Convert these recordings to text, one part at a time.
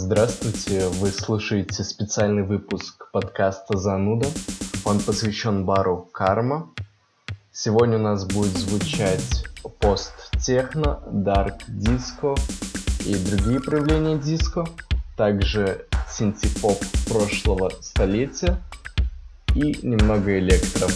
Здравствуйте, вы слушаете специальный выпуск подкаста «Зануда». Он посвящен бару «Карма». Сегодня у нас будет звучать пост-техно, дарк-диско и другие проявления диско, также синтепоп прошлого столетия и немного электро.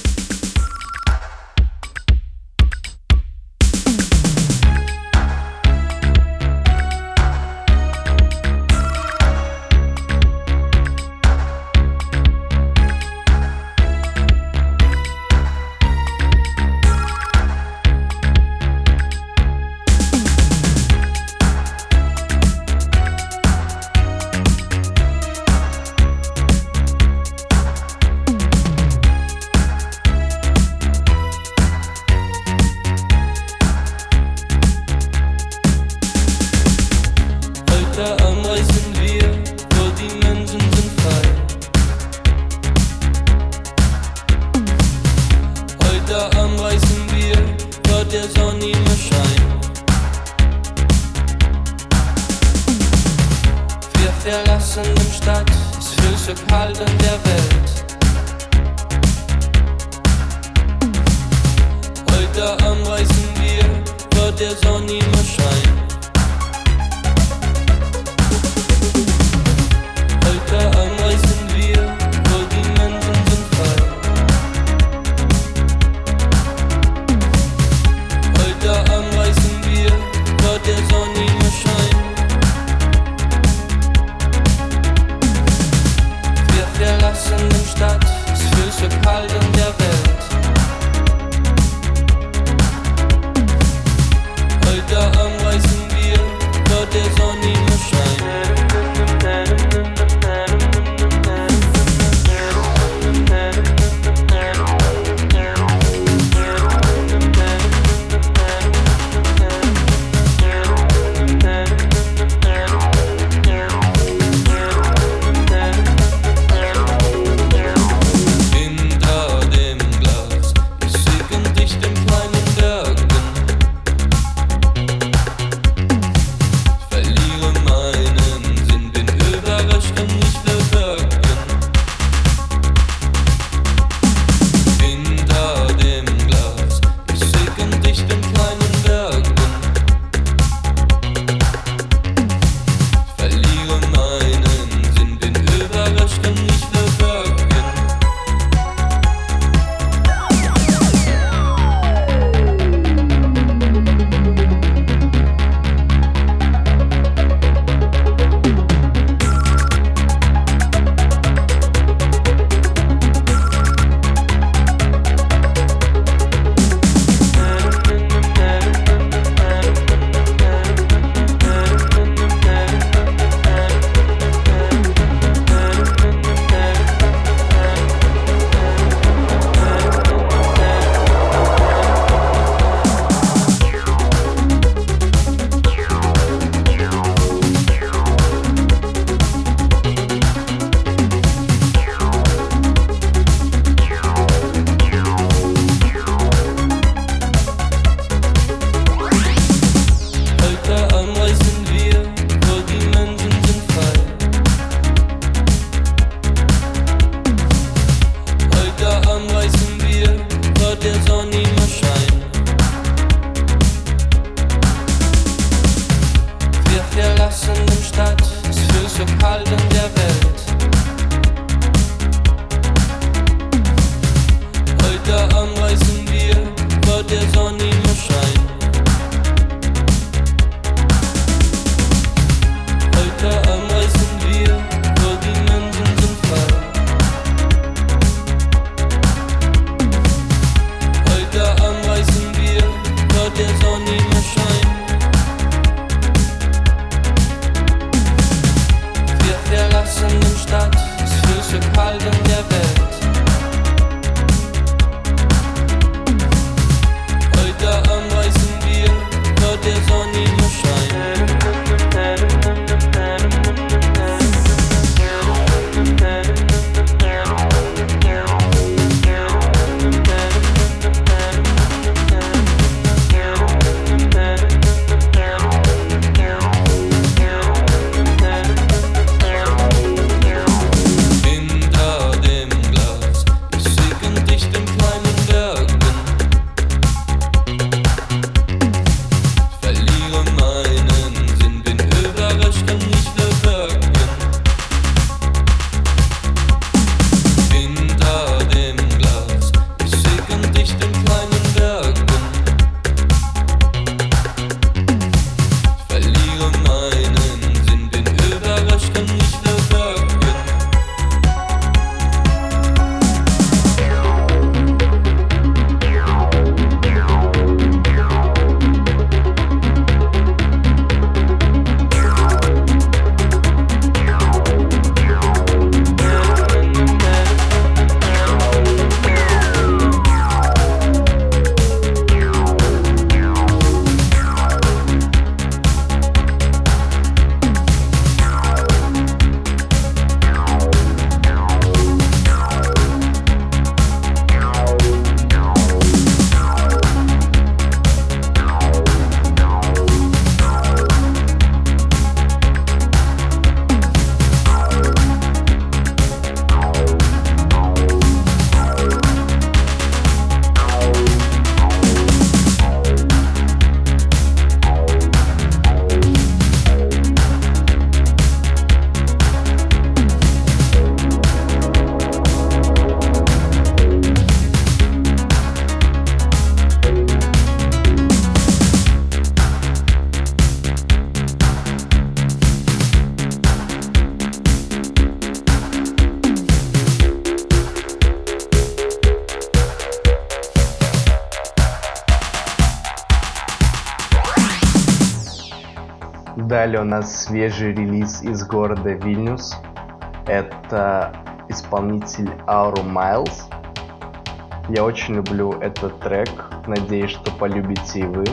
Далее у нас свежий релиз из города Вильнюс. Это исполнитель Auro Miles. Я очень люблю этот трек. Надеюсь, что полюбите и вы.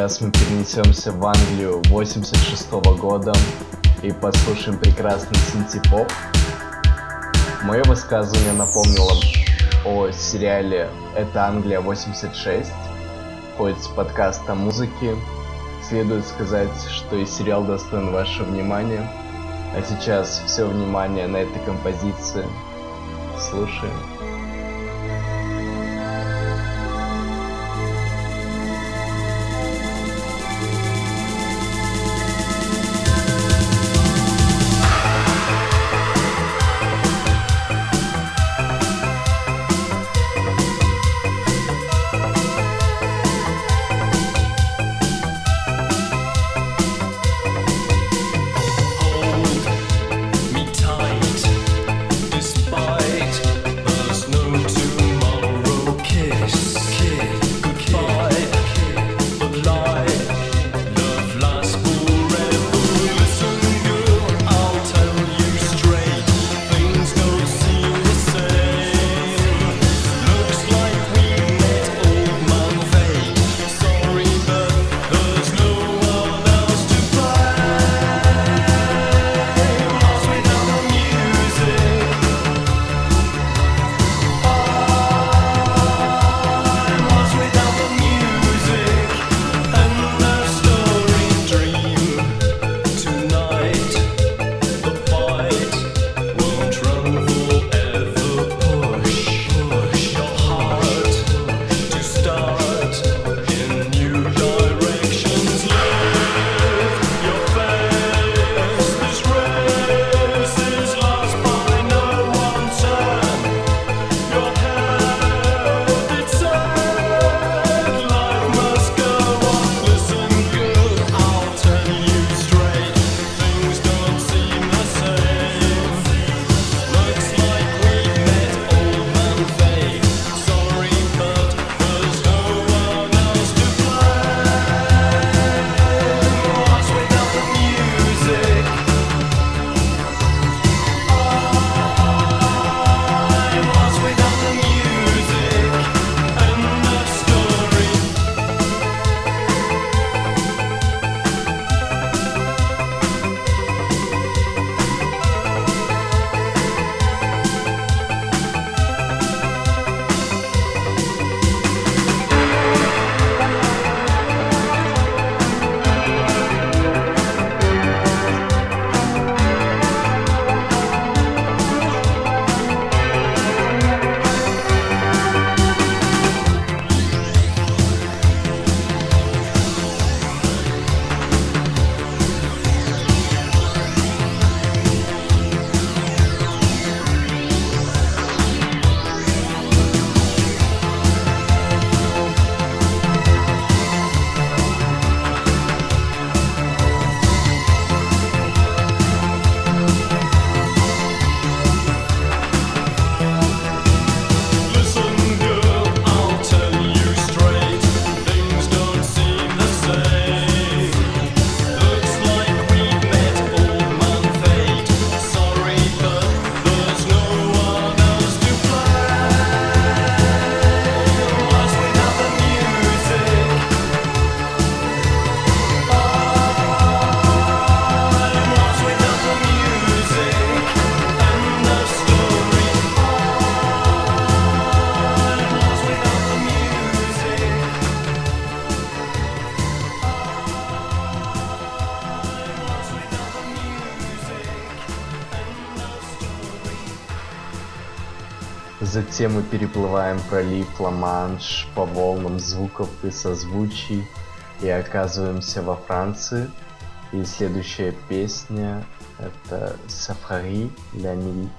Сейчас мы перенесемся в Англию 86 -го года и послушаем прекрасный синти-поп. Мое высказывание напомнило о сериале «Это Англия 86», хоть подкаст о музыке. Следует сказать, что и сериал достоин вашего внимания. А сейчас все внимание на этой композиции. Слушаем. Затем мы переплываем пролив Ла-Манш по волнам звуков и созвучий и оказываемся во Франции. И следующая песня это Сафари Ля Ниль.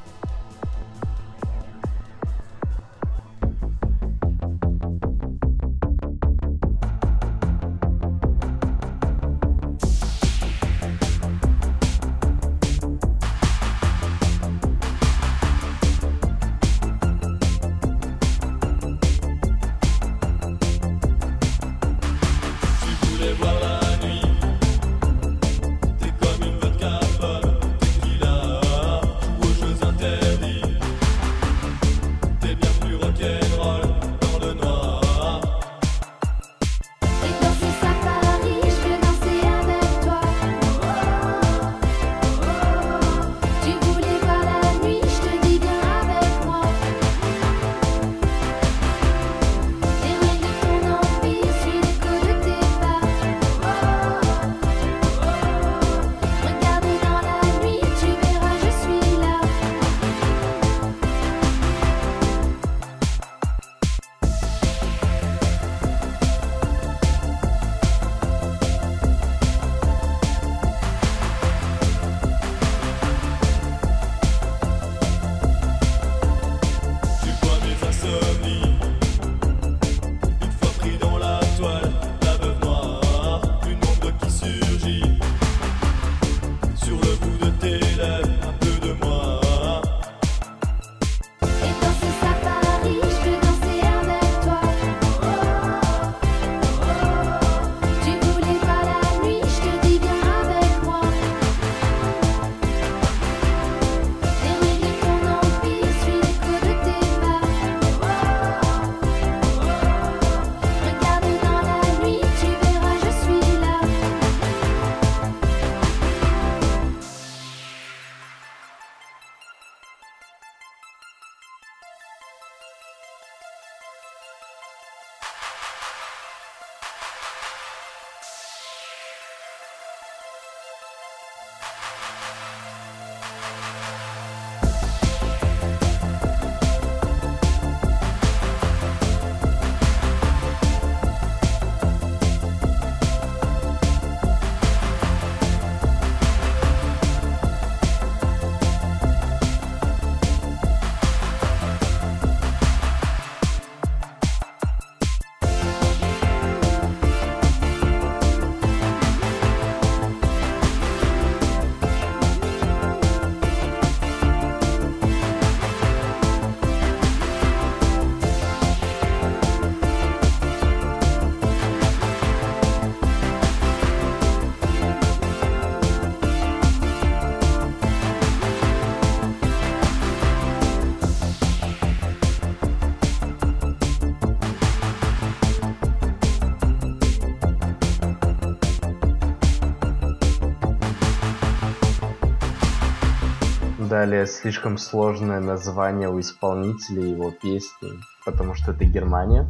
Далее слишком сложное название у исполнителя его песни, потому что это Германия.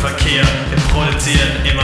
Verkehr. Wir produzieren immer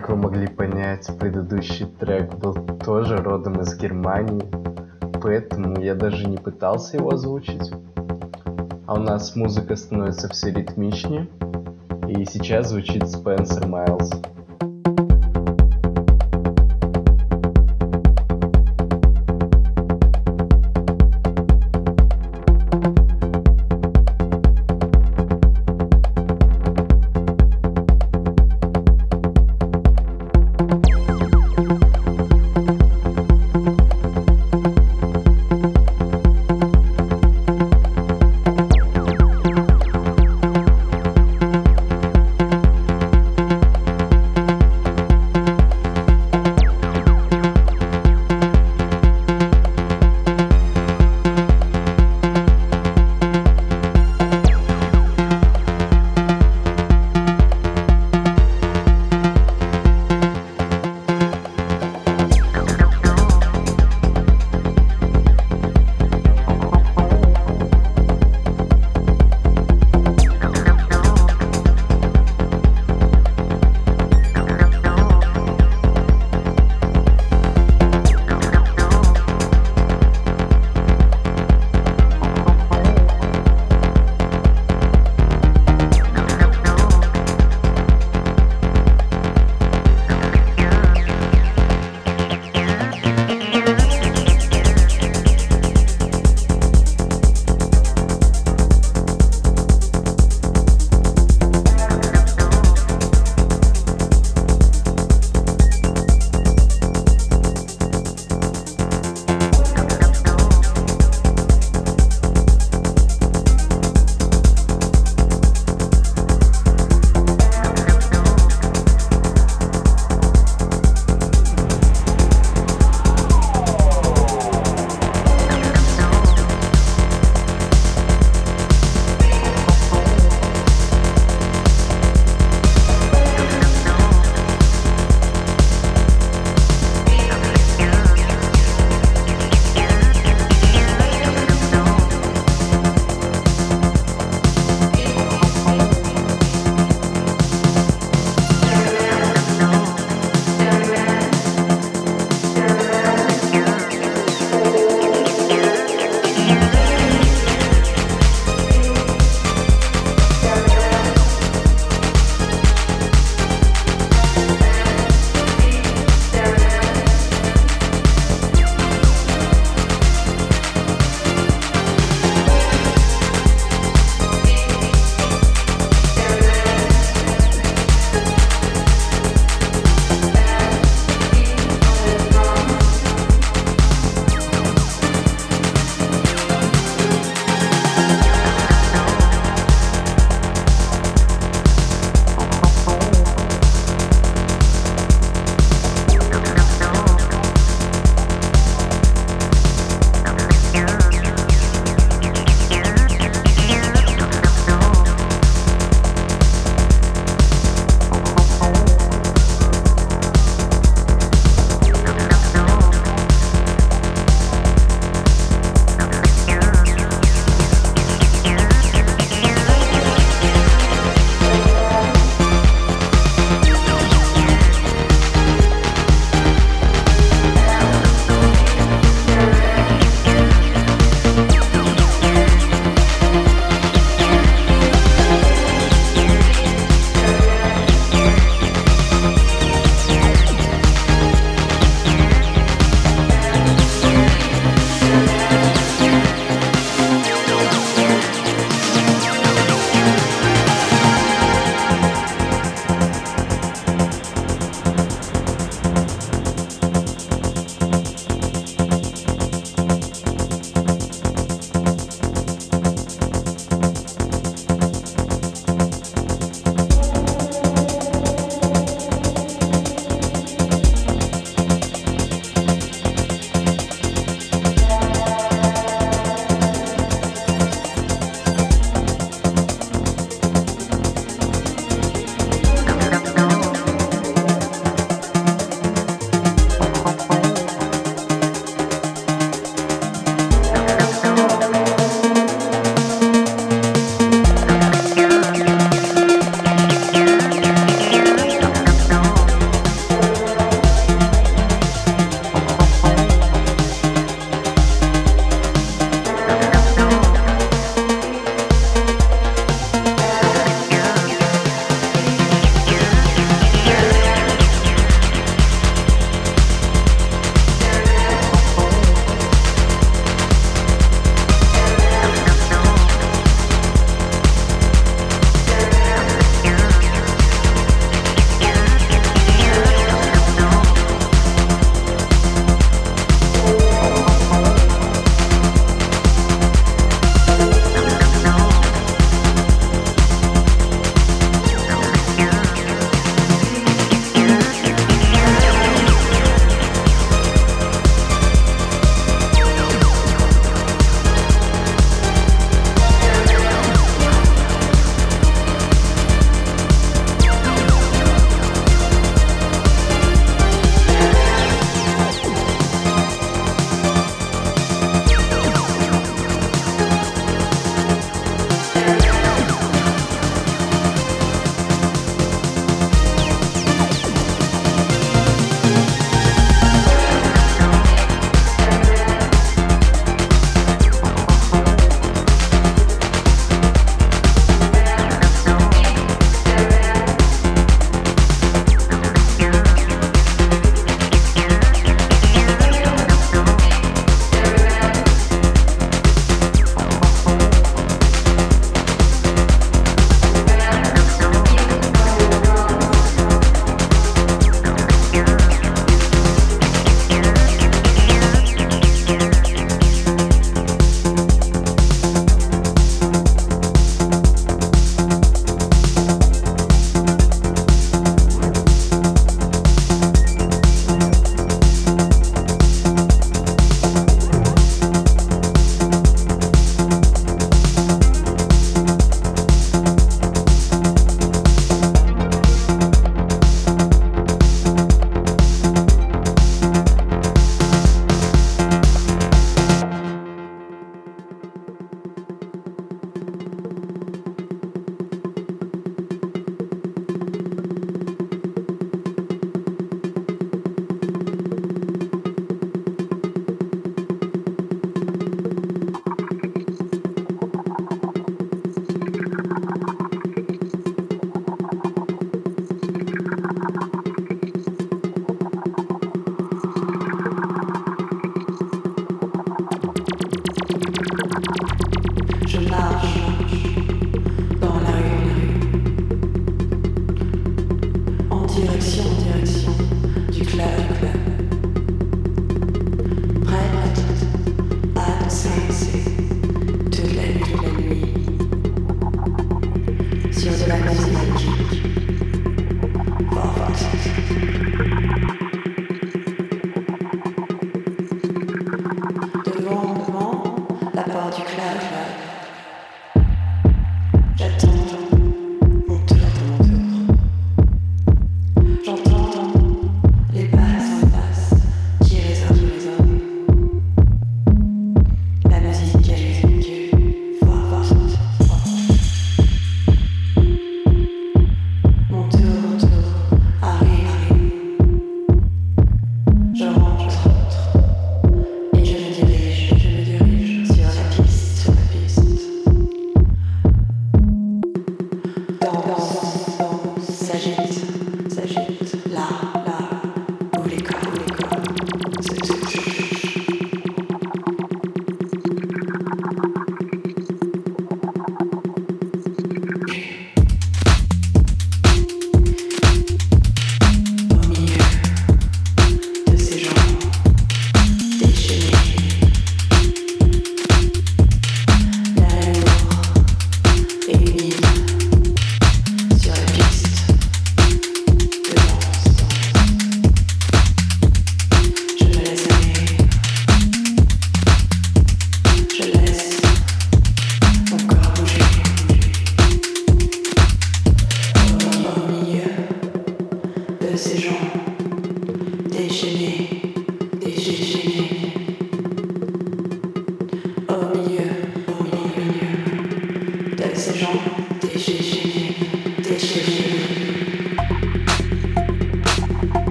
Как вы могли понять, предыдущий трек был тоже родом из Германии, поэтому я даже не пытался его озвучить. А у нас музыка становится все ритмичнее, и сейчас звучит Спенсер Майлз.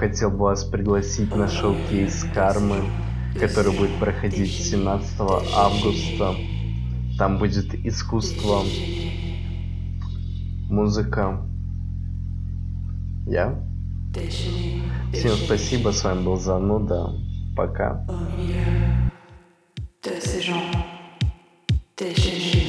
Хотел бы вас пригласить на шоу-кейс Кармы, который будет проходить 17 августа. Там будет искусство, музыка. Я? Всем спасибо, с вами был Зануда. Пока. de ces gens déchaînés.